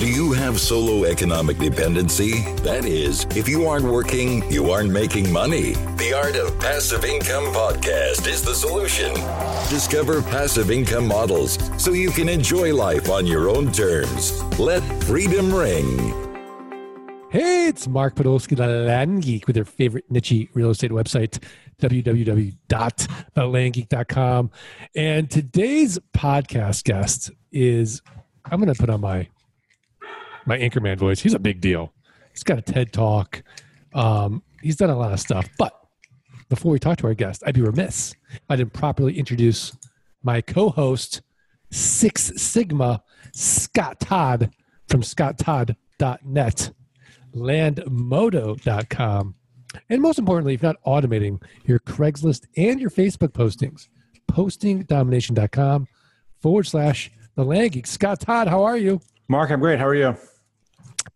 Do you have solo economic dependency? That is, if you aren't working, you aren't making money. The Art of Passive Income podcast is the solution. Discover passive income models so you can enjoy life on your own terms. Let freedom ring. Hey, it's Mark Podolsky, the Land Geek, with your favorite niche real estate website, www.thelandgeek.com. And today's podcast guest is, I'm going to put on my my anchorman voice. He's a big deal. He's got a TED talk. Um, he's done a lot of stuff. But before we talk to our guest, I'd be remiss if I didn't properly introduce my co-host, Six Sigma, Scott Todd from scotttodd.net, landmodo.com, and most importantly, if not automating your Craigslist and your Facebook postings, postingdomination.com forward slash the land geek. Scott Todd, how are you? Mark, I'm great. How are you?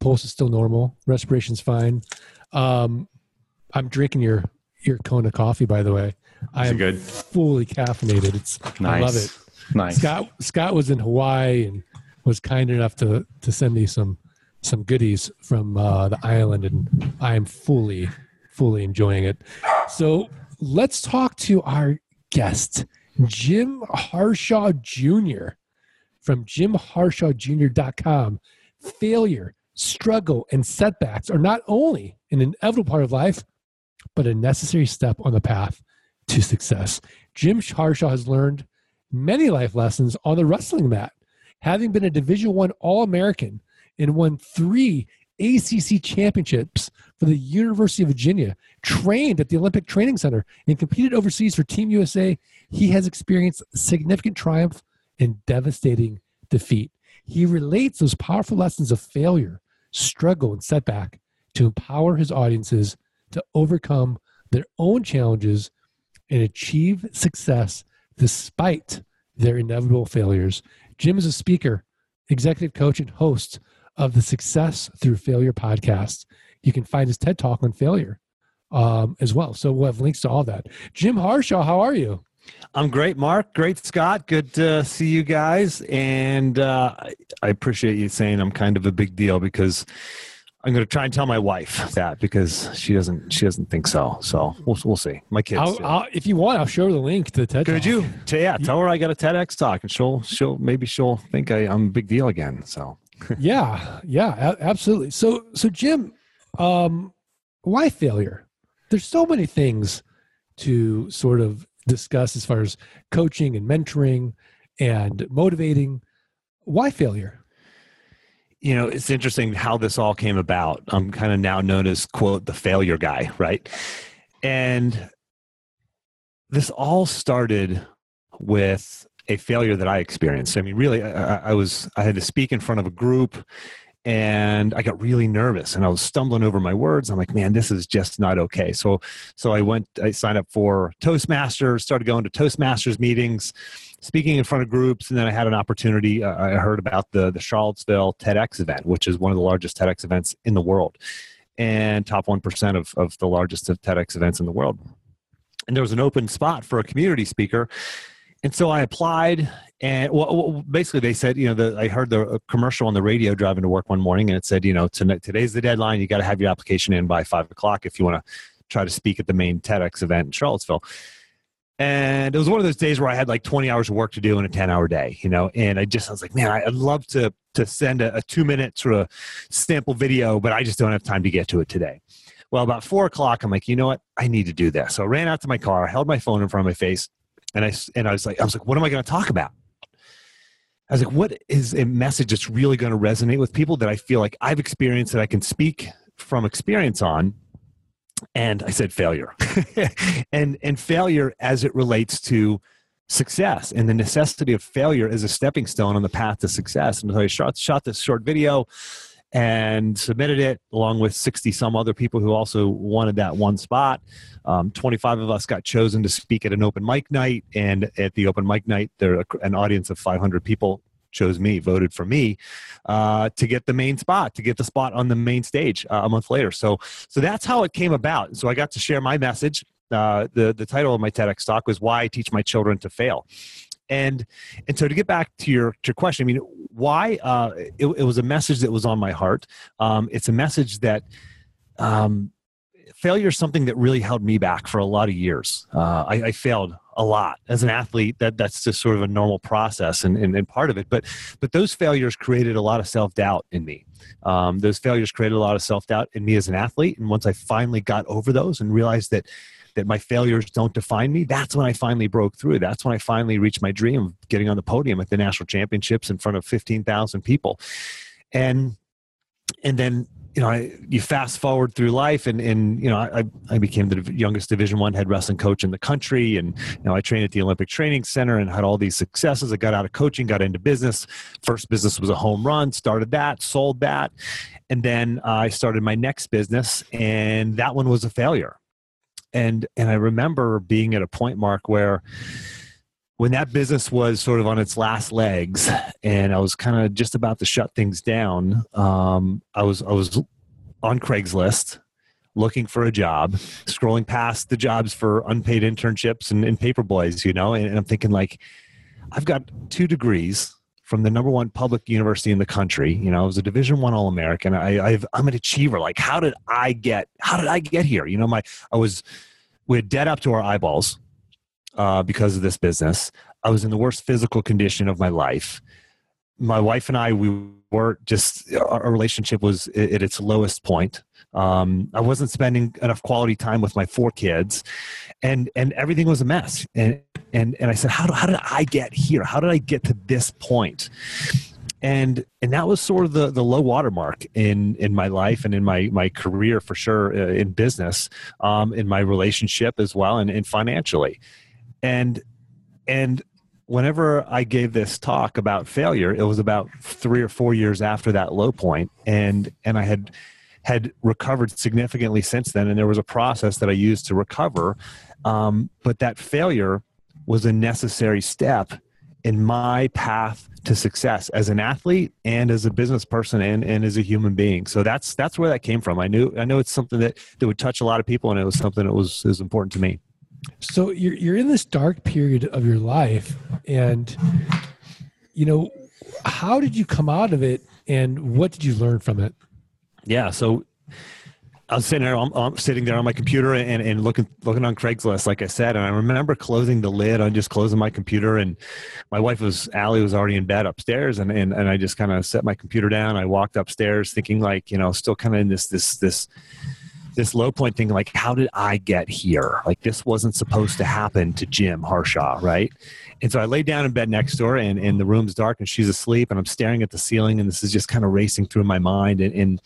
Pulse is still normal. Respiration's fine. Um, I'm drinking your your Kona coffee, by the way. I am good? fully caffeinated. It's Nice. I love it. Nice. Scott Scott was in Hawaii and was kind enough to to send me some some goodies from uh, the island, and I am fully fully enjoying it. So let's talk to our guest, Jim Harshaw Jr. from JimHarshawJr.com. Failure, struggle, and setbacks are not only an inevitable part of life, but a necessary step on the path to success. Jim Harshaw has learned many life lessons on the wrestling mat, having been a Division One All-American and won three ACC championships for the University of Virginia, trained at the Olympic Training Center, and competed overseas for Team USA. He has experienced significant triumph and devastating defeat. He relates those powerful lessons of failure, struggle, and setback to empower his audiences to overcome their own challenges and achieve success despite their inevitable failures. Jim is a speaker, executive coach, and host of the Success Through Failure podcast. You can find his TED Talk on failure um, as well. So we'll have links to all that. Jim Harshaw, how are you? I'm great, Mark. Great, Scott. Good to see you guys. And uh, I- appreciate you saying I'm kind of a big deal because I'm going to try and tell my wife that because she doesn't she doesn't think so. So we'll we'll see. My kids. I'll. I'll, if you want, I'll show her the link to the TED Could Talk. you? Yeah, tell her I got a TEDx talk, and she'll she'll maybe she'll think I, I'm a big deal again. So yeah, yeah, absolutely. So, so Jim, um, why failure? There's so many things to sort of discuss as far as coaching and mentoring and motivating. Why failure? you know, it's interesting how this all came about. I'm kind of now known as quote the failure guy, right? And this all started with a failure that I experienced. I mean, really, I, I- was I had to speak in front of a group, and I got really nervous, and I was stumbling over my words. I'm like, man, this is just not okay. So, so I went, I signed up for Toastmasters, started going to Toastmasters meetings, speaking in front of groups, and then I had an opportunity. Uh, I heard about the the Charlottesville TEDx event, which is one of the largest TEDx events in the world, and top one percent of of the largest of TEDx events in the world. And there was an open spot for a community speaker, and so I applied. And well, basically, they said, you know, the, I heard the uh, commercial on the radio driving to work one morning, and it said, you know, tonight, today's the deadline. You got to have your application in by five o'clock if you want to try to speak at the main TEDx event in Charlottesville. And it was one of those days where I had like 20 hours of work to do in a 10 hour day, you know, and I just, I was like, man, I'd love to, to send a, a two minute sort of sample video, but I just don't have time to get to it today. Well, about four o'clock, I'm like, you know what? I need to do this. So I ran out to my car, held my phone in front of my face, and I, and I was like, I was like, what am I going to talk about? I was like, what is a message that's really going to resonate with people that I feel like I've experienced that I can speak from experience on? And I said failure. and and failure as it relates to success and the necessity of failure as a stepping stone on the path to success. And so I shot, shot this short video and submitted it along with 60 some other people who also wanted that one spot. Um, 25 of us got chosen to speak at an open mic night. And at the open mic night, there an audience of 500 people chose me, voted for me uh, to get the main spot, to get the spot on the main stage uh, a month later. So, so that's how it came about. So I got to share my message. Uh, the the title of my TEDx talk was "Why I Teach My Children to Fail," and and so to get back to your to your question i mean why uh it, it was a message that was on my heart. Um it's a message that um failure is something that really held me back for a lot of years. Uh i, I failed a lot as an athlete. That that's just sort of a normal process and, and, and part of it. But but those failures created a lot of self-doubt in me. Um, those failures created a lot of self-doubt in me as an athlete. And once i finally got over those and realized that that my failures don't define me that's when i finally broke through that's when i finally reached my dream of getting on the podium at the national championships in front of 15000 people and and then you know, I, you fast forward through life, and and you know, I I became the youngest Division One head wrestling coach in the country, and you know, I trained at the Olympic Training Center and had all these successes. I got out of coaching, got into business. First business was a home run. Started that, sold that, and then uh, I started my next business, and that one was a failure. And and I remember being at a point, Mark, where when that business was sort of on its last legs and I was kind of just about to shut things down, um, I was I was on Craigslist looking for a job, scrolling past the jobs for unpaid internships and, and paper boys, you know, and, and I'm thinking like, I've got two degrees from the number one public university in the country. You know, I was a Division One All American. I, I'm an achiever. Like, how did I get? How did I get here? You know, my I was we had dead up to our eyeballs uh, because of this business. I was in the worst physical condition of my life. My wife and I, we were just our relationship was at its lowest point. Um, I wasn't spending enough quality time with my four kids, and and everything was a mess. And and and I said, how do, how did I get here? How did I get to this point? and and that was sort of the the low watermark in in my life and in my my career for sure uh, in business um, in my relationship as well and, and financially and and whenever I gave this talk about failure, it was about three or four years after that low point, and and I had had recovered significantly since then, and there was a process that I used to recover, um, but that failure was a necessary step in my path to success as an athlete and as a business person and, and as a human being. So that's that's where that came from. I knew I know it's something that, that would touch a lot of people and it was something that was, was important to me. So you're you're in this dark period of your life, and you know, how did you come out of it, and what did you learn from it? Yeah, so I was sitting there, I'm, I'm, sitting there on my computer and, and looking looking on Craigslist, like I said, and I remember closing the lid on just closing my computer, and my wife was Allie was already in bed upstairs, and and, and I just kind of set my computer down. I walked upstairs, thinking like you know, still kind of in this this this this low point thing like how did i get here like this wasn't supposed to happen to jim harshaw right and so i lay down in bed next door and, and the room's dark and she's asleep and i'm staring at the ceiling and this is just kind of racing through my mind and, and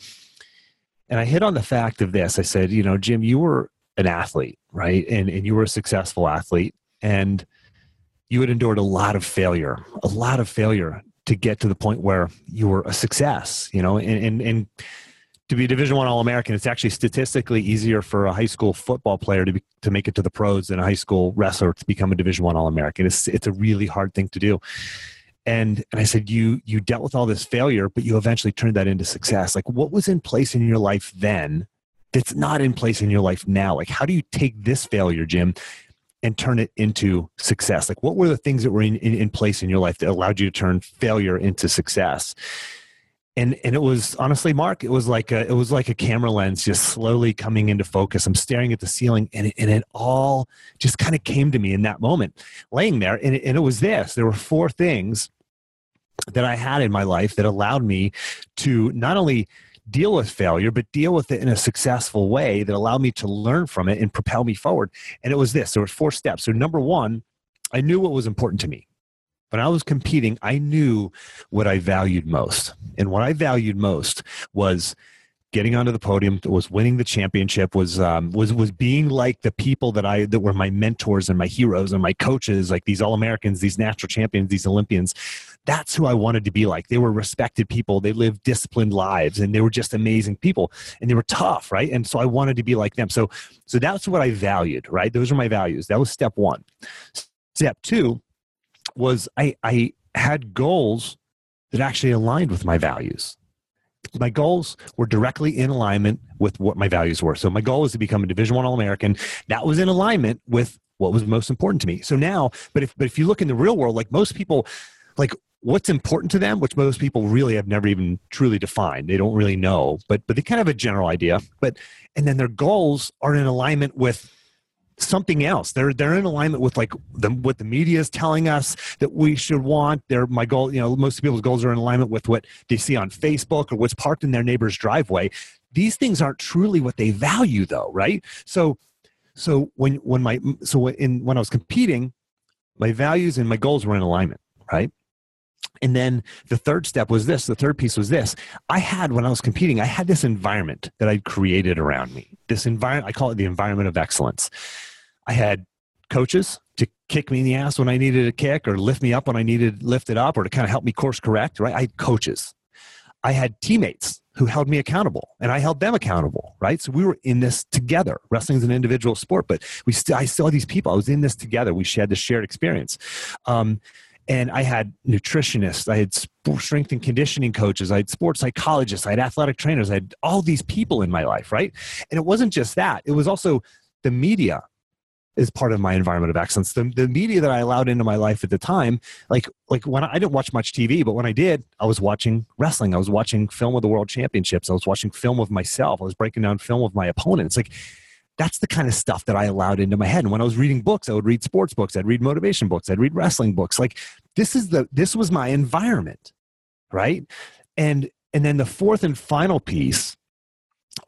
and i hit on the fact of this. I said you know jim you were an athlete right? And and you were a successful athlete. And you had endured a lot of failure a lot of failure to get to the point where you were a success you know? And and, and to be a division one all-american it's actually statistically easier for a high school football player to, be, to make it to the pros than a high school wrestler to become a division one all-american. It's, it's a really hard thing to do and and i said you you dealt with all this failure but you eventually turned that into success. Like what was in place in your life then that's not in place in your life now? Like how do you take this failure jim and turn it into success? Like what were the things that were in, in, in place in your life that allowed you to turn failure into success? And and it was honestly mark it was like a it was like a camera lens just slowly coming into focus. I'm staring at the ceiling and it, and it all just kind of came to me in that moment. Laying there and it, and it was this. There were four things that i had in my life that allowed me to not only deal with failure but deal with it in a successful way that allowed me to learn from it and propel me forward. And it was this there were four steps. So number one i knew what was important to me. When I was competing, I knew what I valued most. And what I valued most was getting onto the podium, was winning the championship, was um, was was being like the people that I that were my mentors and my heroes and my coaches, like these all Americans, these natural champions, these Olympians. That's who I wanted to be like. They were respected people. They lived disciplined lives, and they were just amazing people. And they were tough, right? And so I wanted to be like them. So so that's what I valued, right? Those are my values. That was step one. Step two was I, I had goals that actually aligned with my values. My goals were directly in alignment with what my values were. So my goal was to become a Division One All American. That was in alignment with what was most important to me. So now, but if but if you look in the real world, like most people, like what's important to them, which most people really have never even truly defined. They don't really know, but but they kind of have a general idea. But and then their goals are in alignment with something else. They're they're in alignment with like the, what the media is telling us that we should want. They're my goal. You know, most people's goals are in alignment with what they see on Facebook or what's parked in their neighbor's driveway. These things aren't truly what they value, though, right? So, so when when my so in when I was competing, my values and my goals were in alignment, right? And then the third step was this. The third piece was this. I had, when I was competing, I had this environment that I'd created around me. This environment, I call it the environment of excellence. I had coaches to kick me in the ass when I needed a kick or lift me up when I needed lifted up or to kind of help me course correct, right? I had coaches. I had teammates who held me accountable and I held them accountable, right? So we were in this together. Wrestling is an individual sport, but we still, I had these people. I was in this together. We shared this shared experience. Um, and I had nutritionists, I had strength and conditioning coaches, I had sports psychologists, I had athletic trainers, I had all these people in my life, right? And it wasn't just that, it was also the media is part of my environment of excellence. The, the media that I allowed into my life at the time, like like when I, I, didn't watch much TV, but when I did, I was watching wrestling. I was watching film of the world championships. I was watching film of myself. I was breaking down film of my opponents. Like that's the kind of stuff that I allowed into my head. And when I was reading books, I would read sports books, I'd read motivation books, I'd read wrestling books. Like this is the this was my environment, right? And and then the fourth and final piece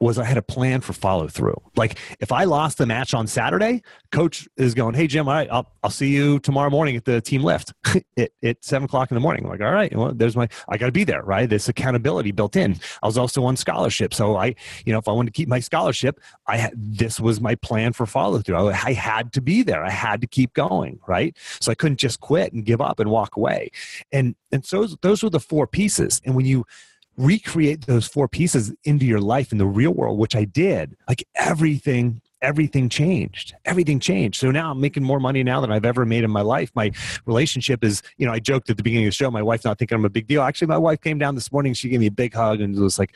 was I had a plan for follow through. Like if I lost the match on Saturday, coach is going, Hey Jim, all right, I'll, I'll see you tomorrow morning at the team lift at, at seven o'clock in the morning. I'm like, all right, well, there's my, I got to be there, right? This accountability built in. I was also on scholarship. So I, you know, if I wanted to keep my scholarship, I had, this was my plan for follow through. I, I had to be there. I had to keep going. Right. So I couldn't just quit and give up and walk away. And, and so those were the four pieces. And when you, recreate those four pieces into your life in the real world, which I did, like everything everything changed. Everything changed. So now I'm making more money now than I've ever made in my life. My relationship is, you know, I joked at the beginning of the show, my wife not thinking I'm a big deal. Actually, my wife came down this morning, she gave me a big hug and was like,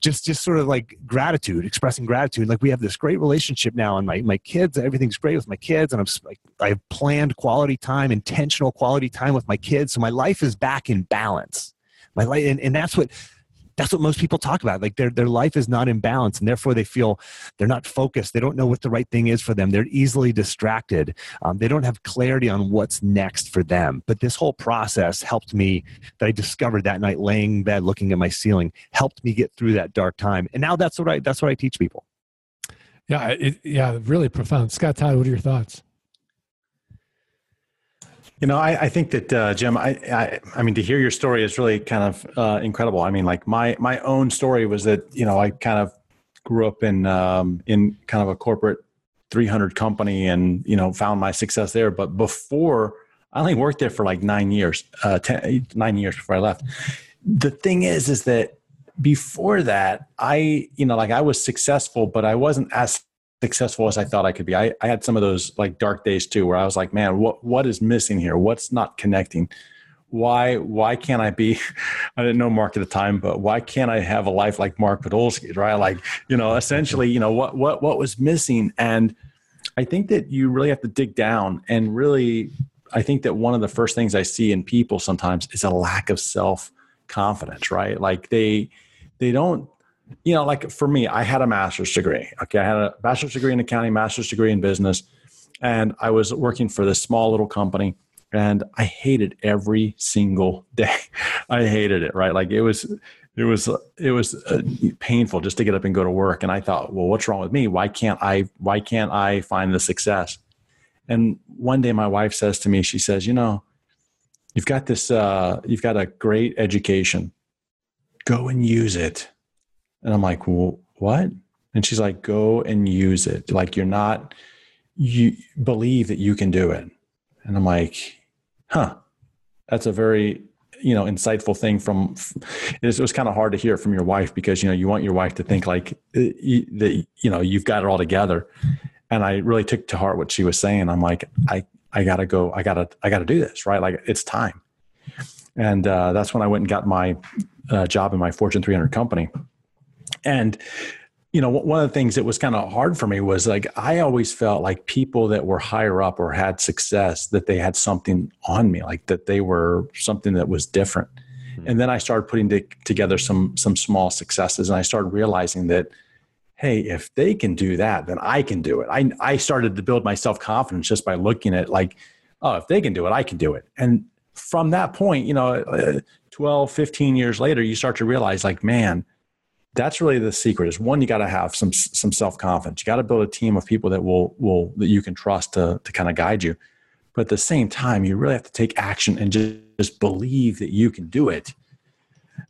just just sort of like gratitude, expressing gratitude. Like we have this great relationship now, and my my kids, everything's great with my kids, and I'm like I've planned quality time, intentional quality time with my kids. So my life is back in balance. My life, and, and that's what that's what most people talk about. Like their their life is not in balance and therefore they feel they're not focused. They don't know what the right thing is for them. They're easily distracted. Um, they don't have clarity on what's next for them. But this whole process helped me that i discovered that night laying in bed looking at my ceiling helped me get through that dark time. And now that's what i that's what i teach people. Yeah it, yeah really profound. Scott todd what are your thoughts you know, I, I think that uh, Jim, I, I, I, mean, to hear your story is really kind of uh, incredible. I mean, like my my own story was that you know I kind of grew up in um, in kind of a corporate 300 company and you know found my success there. But before, I only worked there for like nine years, uh, ten, nine years before I left. The thing is, is that before that, I you know like I was successful, but I wasn't as successful as I thought I could be. I, I had some of those like dark days too, where I was like, man, what what is missing here? What's not connecting? Why why can't I be? I didn't know Mark at the time, but why can't I have a life like Mark Podolsky? Right? Like you know, essentially, you know what what what was missing, and I think that you really have to dig down and really. I think that one of the first things I see in people sometimes is a lack of self confidence. Right? Like they they don't you know, like for me, I had a master's degree. Okay. I had a bachelor's degree in accounting, master's degree in business. And I was working for this small little company and I hated every single day. I hated it, right? Like it was, it was, it was uh, painful just to get up and go to work. And I thought, well, what's wrong with me? Why can't I, why can't I find the success? And one day my wife says to me, she says, you know, you've got this, uh, you've got a great education. Go and use it and I'm like, well, what? And she's like, go and use it. Like you're not, you believe that you can do it. And I'm like, huh, that's a very, you know, insightful thing from, it was, kind of hard to hear from your wife because, you know, you want your wife to think like uh, that, you know, you've got it all together. And I really took to heart what she was saying. I'm like, I, I gotta go. I gotta, I gotta do this, right? Like it's time. And uh, that's when I went and got my uh, job in my Fortune 300 company and you know, one of the things that was kind of hard for me was like I always felt like people that were higher up or had success that they had something on me, like that they were something that was different. Mm-hmm. And then I started putting to, together some some small successes, and I started realizing that, hey, if they can do that, then I can do it. I I started to build my self confidence just by looking at like, oh, if they can do it, I can do it. And from that point, you know, uh, 12, 15 years later, you start to realize like, man that's really the secret is one you got to have some some self-confidence. You got to build a team of people that will will that you can trust to to kind of guide you. But at the same time you really have to take action and just, just believe that you can do it.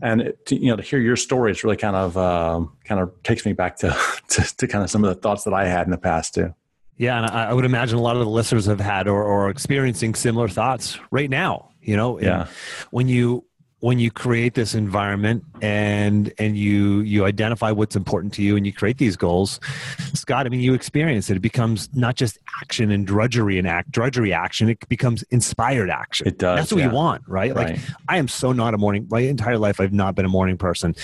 And it, to, you know to hear your story it's really kind of um, kind of takes me back to, to, to kind of some of the thoughts that i had in the past too. Yeah and i would imagine a lot of the listeners have had or, or experiencing similar thoughts right now you know yeah. when you when you create this environment and and you you identify what's important to you and you create these goals scott i mean you experience it. It becomes not just action and drudgery and act drudgery action. It becomes inspired action. It does that's what yeah. you want right? right. Like i am so not a morning my entire life i've not been a morning person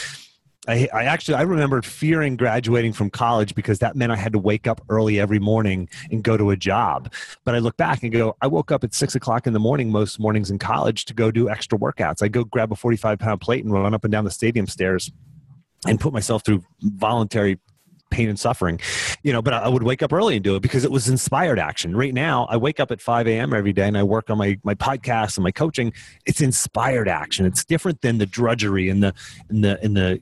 I, I actually I remembered fearing graduating from college because that meant I had to wake up early every morning and go to a job. But I look back and go, I woke up at six o'clock in the morning most mornings in college to go do extra workouts. I go grab a forty-five pound plate and run up and down the stadium stairs and put myself through voluntary pain and suffering, you know, but I would wake up early and do it because it was inspired action. Right now, I wake up at 5 a.m. every day and I work on my, my podcast and my coaching. It's inspired action. It's different than the drudgery and the, and the, and the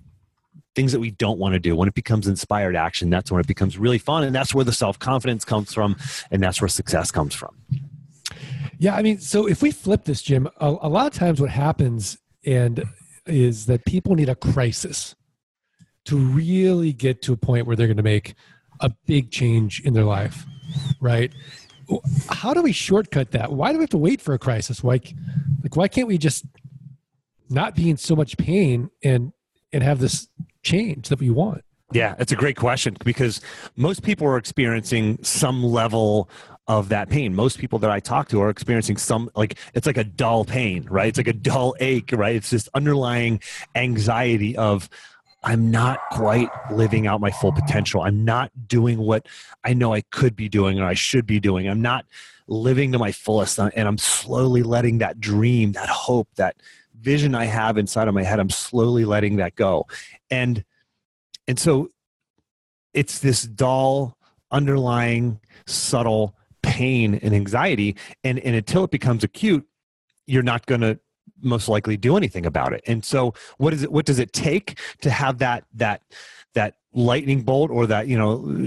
things that we don't want to do. When it becomes inspired action, that's when it becomes really fun. And that's where the self confidence comes from. And that's where success comes from. Yeah. I mean, so if we flip this, Jim, a, a lot of times what happens and is that people need a crisis to really get to a point where they're going to make a big change in their life, right? How do we shortcut that? Why do we have to wait for a crisis? Why, like, why can't we just not be in so much pain and and have this change that we want? Yeah, it's a great question because most people are experiencing some level of that pain. Most people that I talk to are experiencing some like it's like a dull pain, right? It's like a dull ache, right? It's this underlying anxiety of I'm not quite living out my full potential. I'm not doing what I know I could be doing or I should be doing. I'm not living to my fullest and I'm slowly letting that dream, that hope, that vision I have inside of my head, I'm slowly letting that go. And and so it's this dull, underlying, subtle pain and anxiety. And, and until it becomes acute, you're not going to most likely do anything about it. And so what is it what does it take to have that that that lightning bolt or that, you know,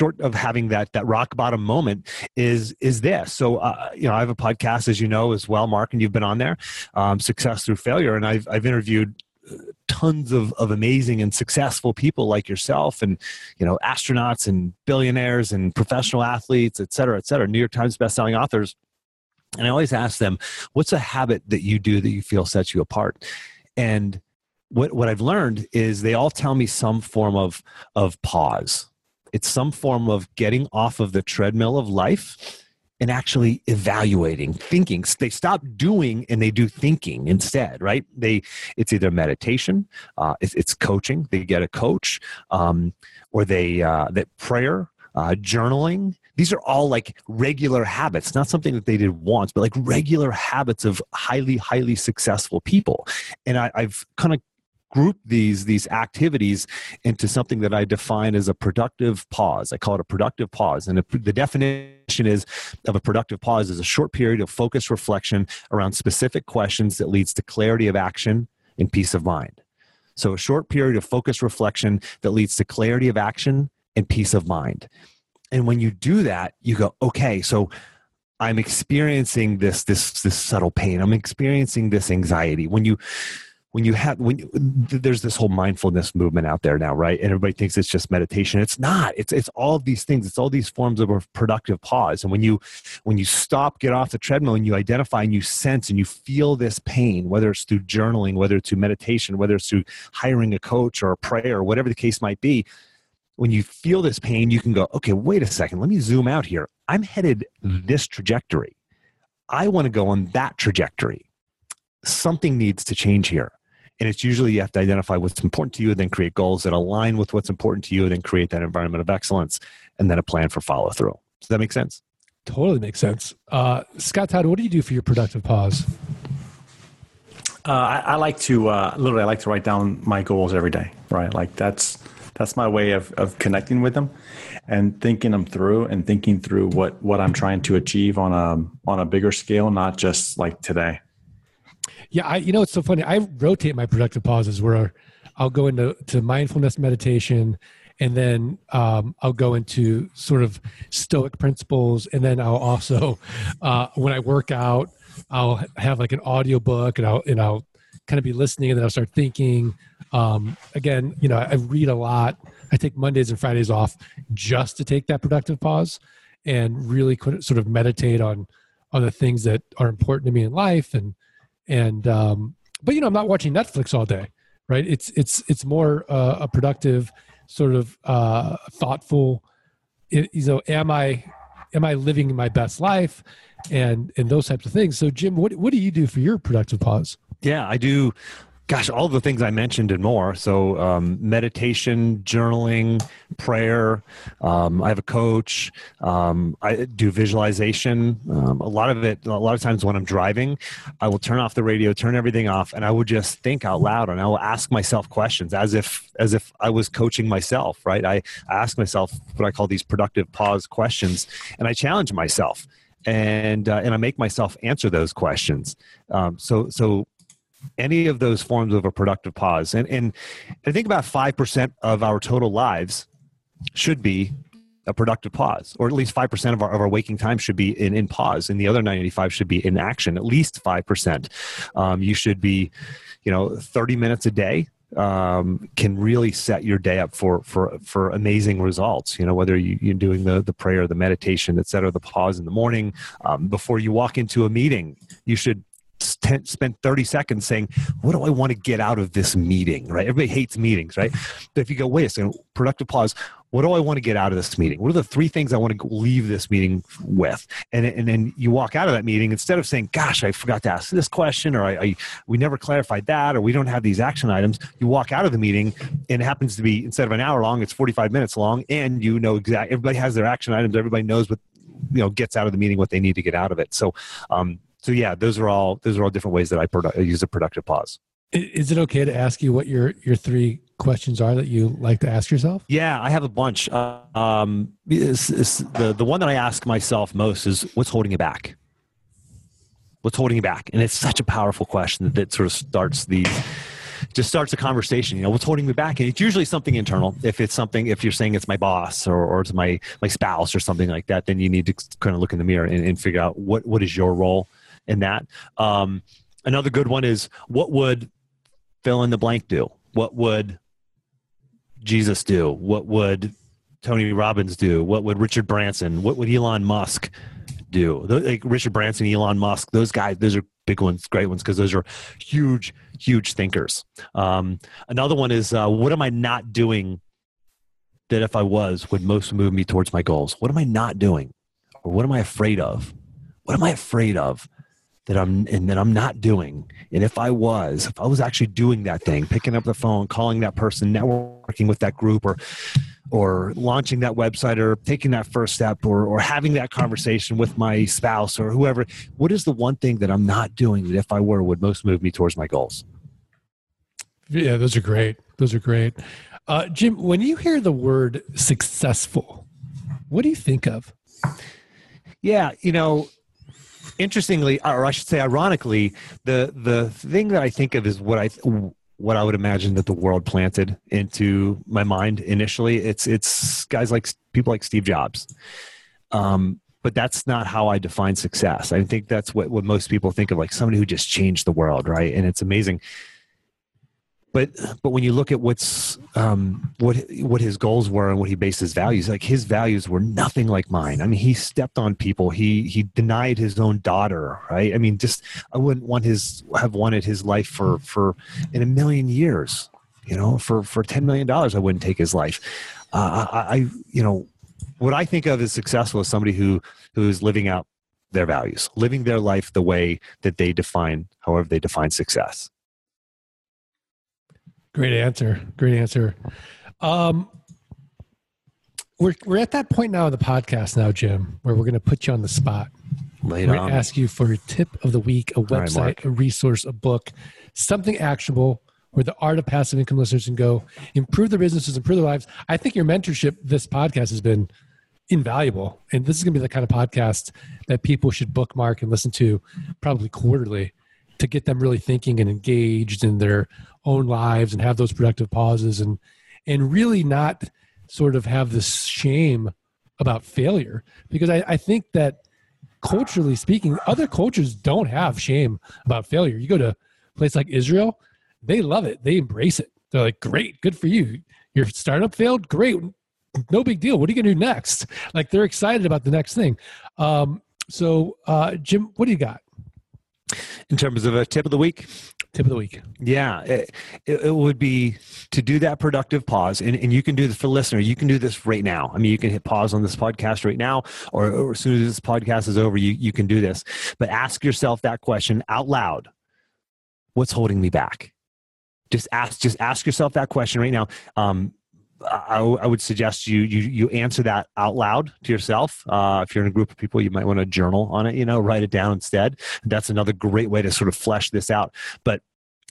short of having that that rock bottom moment is is this so uh, you know i have a podcast as you know as well mark and you've been on there um, success through failure and i've i've interviewed uh, tons of, of amazing and successful people like yourself and you know astronauts and billionaires and professional athletes et cetera et cetera new york times bestselling authors. And i always ask them what's a habit that you do that you feel sets you apart? And what, what i've learned is they all tell me some form of of pause it's some form of getting off of the treadmill of life and actually evaluating thinking. They stop doing and they do thinking instead right? They it's either meditation uh, it's, it's, coaching. They get a coach um, or they uh, that prayer uh, journaling. These are all like regular habits not something that they did once but like regular habits of highly highly successful people. And I, i've kind of group these these activities into something that I define as a productive pause. I call it a productive pause, and the definition is of a productive pause is a short period of focused reflection around specific questions that leads to clarity of action and peace of mind. So, a short period of focused reflection that leads to clarity of action and peace of mind. And when you do that, you go, okay, so I'm experiencing this this this subtle pain. I'm experiencing this anxiety. When you when you have when you, there's this whole mindfulness movement out there now right? And everybody thinks it's just meditation. It's not. It's it's all these things. It's all these forms of a productive pause. And when you when you stop get off the treadmill and you identify and you sense and you feel this pain whether it's through journaling whether it's through meditation whether it's through hiring a coach or a prayer or whatever the case might be when you feel this pain you can go okay wait a second. Let me zoom out here. I'm headed this trajectory. I want to go on that trajectory. Something needs to change here And it's usually you have to identify what's important to you, then create goals that align with what's important to you, then create that environment of excellence, and then a plan for follow through. Does that make sense? Totally makes sense. Uh, Scott Todd, what do you do for your productive pause? Uh, I, I, like to uh, literally I like to write down my goals every day. Right, like that's that's my way of of connecting with them and thinking them through and thinking through what what I'm trying to achieve on a on a bigger scale, not just like today. Yeah, I you know it's so funny. I rotate my productive pauses where I'll go into to mindfulness meditation and then um, I'll go into sort of stoic principles and then I'll also uh, when I work out I'll have like an audio book and I'll and I'll kind of be listening and then I'll start thinking. Um, again, you know, I read a lot. I take Mondays and Fridays off just to take that productive pause and really sort of meditate on on the things that are important to me in life and and um, but you know I'm not watching Netflix all day, right? It's it's it's more uh, a productive sort of uh, thoughtful. You know, am I am I living my best life? and and those types of things. So, Jim, what what do you do for your productive pause? Yeah, I do. Gosh, all the things I mentioned and more. So, um, meditation, journaling, prayer. Um, I have a coach. Um, I do visualization. Um, a lot of it, a lot of times when I'm driving, I will turn off the radio, turn everything off, and I will just think out loud and I will ask myself questions as if as if I was coaching myself. Right? I, I ask myself what I call these productive pause questions, and I challenge myself and uh, and I make myself answer those questions. Um, so so any of those forms of a productive pause, and and I think about five percent of our total lives should be a productive pause, or at least five percent of our of our waking time should be in in pause, and the other ninety five should be in action. At least five percent. Um, you should be, you know, thirty minutes a day um, can really set your day up for for for amazing results. You know, whether you, you're doing the the prayer, the meditation, et cetera, the pause in the morning um, before you walk into a meeting, you should spend 30 seconds saying, What do I want to get out of this meeting? Right? Everybody hates meetings, right? But if you go, Wait a second, productive pause, what do I want to get out of this meeting? What are the three things I want to leave this meeting with? And, and then you walk out of that meeting instead of saying, Gosh, I forgot to ask this question, or I, I, we never clarified that, or we don't have these action items. You walk out of the meeting, and it happens to be instead of an hour long, it's 45 minutes long, and you know exactly, everybody has their action items, everybody knows what you know gets out of the meeting what they need to get out of it so um, so yeah, those are all those are all different ways that I produ- use a productive pause. Is it okay to ask you what your your three questions are that you like to ask yourself? Yeah, I have a bunch. Uh, um, it's, it's the the one that I ask myself most is what's holding you back. What's holding you back? And it's such a powerful question that, that sort of starts the just starts a conversation. You know, what's holding me back? And it's usually something internal. If it's something, if you're saying it's my boss or, or it's my my spouse or something like that, then you need to kind of look in the mirror and, and figure out what what is your role in that. Um, another good one is what would fill in the blank do? What would Jesus do? What would Tony Robbins do? What would Richard Branson? What would Elon Musk do? Like Richard Branson, Elon Musk, those guys, those are big ones, great ones, because those are huge, huge thinkers. Um, another one is uh, what am I not doing that if I was would most move me towards my goals? What am I not doing? Or what am I afraid of? What am I afraid of? That I'm and that I'm not doing. And if I was, if I was actually doing that thing, picking up the phone, calling that person, networking with that group or or launching that website or taking that first step or or having that conversation with my spouse or whoever, what is the one thing that I'm not doing that if I were would most move me towards my goals? Yeah, those are great. Those are great. Uh, Jim, when you hear the word successful, what do you think of? Yeah, you know, interestingly, or I should say, ironically, the the thing that I think of is what I what I would imagine that the world planted into my mind initially. It's it's guys like people like Steve Jobs. Um, but that's not how I define success. I think that's what, what most people think of, like somebody who just changed the world, right? And it's amazing but but when you look at what's um, what what his goals were and what he based his values like his values were nothing like mine. I mean he stepped on people. He he denied his own daughter right? I mean just i wouldn't want his have wanted his life for for in a million years you know for for 10 million dollars i wouldn't take his life. Uh, I, I you know what i think of as successful is somebody who who is living out their values living their life the way that they define however they define success Great answer. Great answer. Um, we're we're at that point now in the podcast now, Jim, where we're going to put you on the spot. Lay We're going to ask you for a tip of the week, a website, Mark. a resource, a book, something actionable where the art of passive income listeners can go improve their businesses, improve their lives. I think your mentorship, this podcast has been invaluable. And this is going to be the kind of podcast that people should bookmark and listen to probably quarterly to get them really thinking and engaged in their own lives and have those productive pauses and and really not sort of have this shame about failure. Because I, I think that culturally speaking other cultures don't have shame about failure. You go to a place like israel they love it. They embrace it. They're like great good for you. Your startup failed? Great. No big deal. What are you going to do next? Like they're excited about the next thing. Um, so uh, jim what do you got In terms of a tip of the week, tip of the week Yeah, it, it would be to do that productive pause, and, and you can do this for listener. You can do this right now. I mean, you can hit pause on this podcast right now, or, or as soon as this podcast is over, you you can do this. But ask yourself that question out loud: What's holding me back? Just ask. Just ask yourself that question right now. Um, I, I would suggest you you you answer that out loud to yourself. Uh, if you're in a group of people, you might want to journal on it. You know, write it down instead. That's another great way to sort of flesh this out. But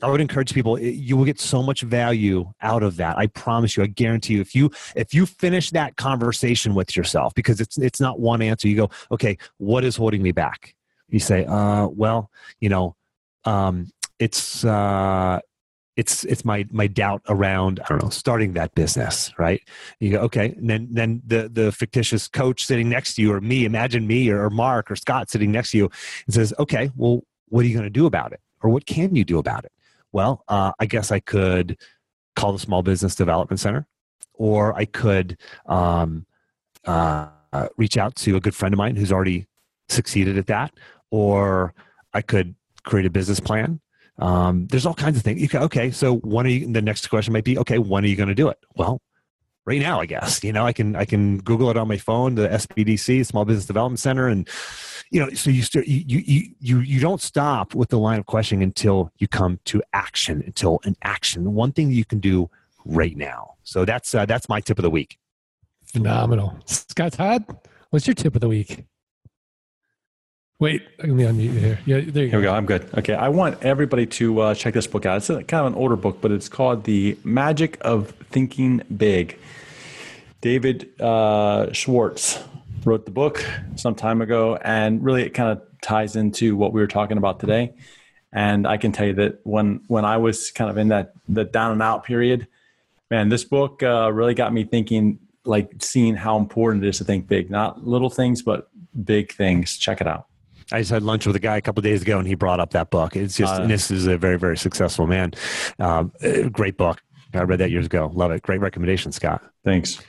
I would encourage people. You will get so much value out of that. I promise you. I guarantee you. If you if you finish that conversation with yourself, because it's it's not one answer. You go, okay, what is holding me back? You say, uh, well, you know, um, it's uh, it's it's my my doubt around I don't know starting that business, right? You go, okay, and then then the the fictitious coach sitting next to you, or me, imagine me, or, or Mark or Scott sitting next to you, and says, okay, well, what are you going to do about it, or what can you do about it? Well, uh, I guess I could call the Small Business Development Center, or I could um, uh, reach out to a good friend of mine who's already succeeded at that, or I could create a business plan. Um, there's all kinds of things. Okay, so when are you? The next question might be, okay, when are you going to do it? Well, right now, I guess. You know, I can I can Google it on my phone, the SBDC, Small Business Development Center, and you know, so you start you you you you don't stop with the line of questioning until you come to action, until an action. One thing you can do right now. So that's uh, that's my tip of the week. Phenomenal. Scott Todd, what's your tip of the week? Wait, let me unmute you here. Yeah, there you Here we go. go. I'm good. Okay. I want everybody to uh, check this book out. It's a, kind of an older book, but it's called The Magic of Thinking Big. David uh, Schwartz wrote the book some time ago, and really it kind of ties into what we were talking about today. And I can tell you that when when I was kind of in that the down and out period, man, this book uh, really got me thinking, like seeing how important it is to think big, not little things, but big things. Check it out. I just had lunch with a guy a couple of days ago, and he brought up that book. It's just, Uh, and this is a very, very successful man. Um, uh, great book. I read that years ago. Love it. Great recommendation, Scott. Thanks.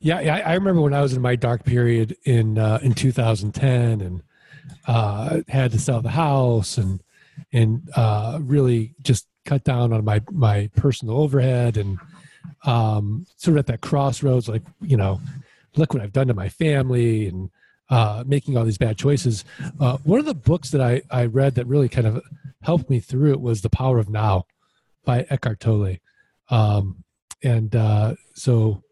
Yeah, yeah. I remember when I was in my dark period in uh, in 2010, and uh, had to sell the house and and uh, really just cut down on my my personal overhead and um, sort of at that crossroads, like you know, look what I've done to my family and uh, making all these bad choices. Uh, one of the books that I I read that really kind of helped me through it was The Power of Now by Eckhart Tolle, um, and uh, so.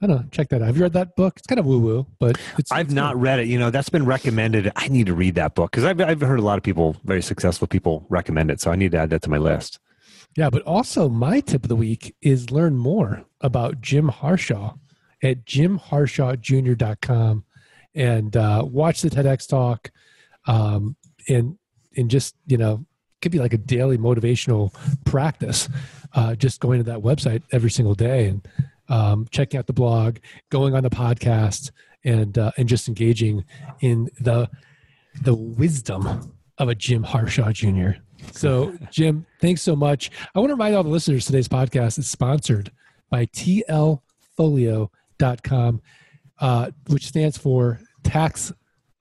I don't know. Check that out. Have you read that book? It's kind of woo woo, but it's. I've it's not good. read it. You know, that's been recommended. I need to read that book because I've, I've heard a lot of people, very successful people, recommend it. So I need to add that to my list. Yeah, but also my tip of the week is learn more about Jim Harshaw at jimharshawjr.com and uh, watch the TEDx talk um, and and just you know could be like a daily motivational practice. Uh, just going to that website every single day and um, checking out the blog, going on the podcast, and uh, and just engaging in the the wisdom of a Jim Harshaw Jr. So, Jim, thanks so much. I want to remind all the listeners today's podcast is sponsored by tlfolio.com, uh, which stands for Tax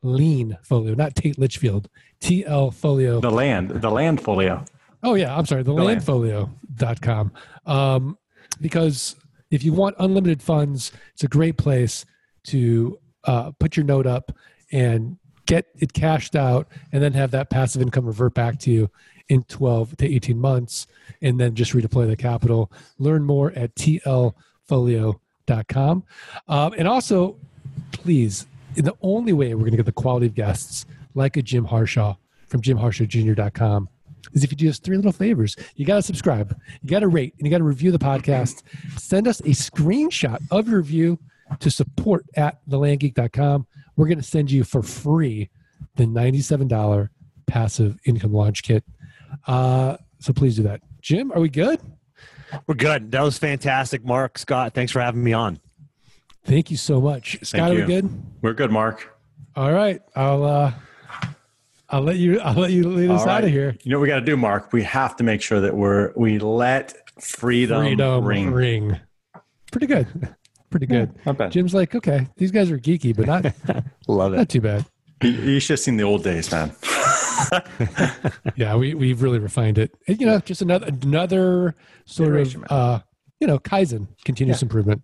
Lien Folio, not Tate Litchfield. TL Folio. The land, the land folio. Oh yeah, I'm sorry, the land. landfolio.com. Um, because if you want unlimited funds, it's a great place to uh, put your note up and get it cashed out and then have that passive income revert back to you in 12 to 18 months and then just redeploy the capital. Learn more at tlfolio.com. Um, and also, please, the only way we're going to get the quality of guests like a Jim Harshaw from jimharshawjr.com is if you do us three little favors. You got to subscribe, you got to rate, and you got to review the podcast. Send us a screenshot of your review to support at thelandgeek.com. We're going to send you for free the $97 passive income launch kit. Uh, so please do that. Jim, are we good? We're good. That was fantastic, Mark Scott. Thanks for having me on. Thank you so much. Scott, are we good? We're good, Mark. All right. I'll uh I'll let you I'll let you lead us right. out of here. You know what we got to do, Mark? We have to make sure that we're we let freedom, Freedom ring. ring. Pretty good. Pretty good. Not bad. Jim's like, okay, these guys are geeky, but not Love it. not too bad. You, you should have seen the old days, man. Yeah, we we've really refined it. And, you know, just another another sort Iteration, of man. uh, you know, Kaizen, continuous improvement.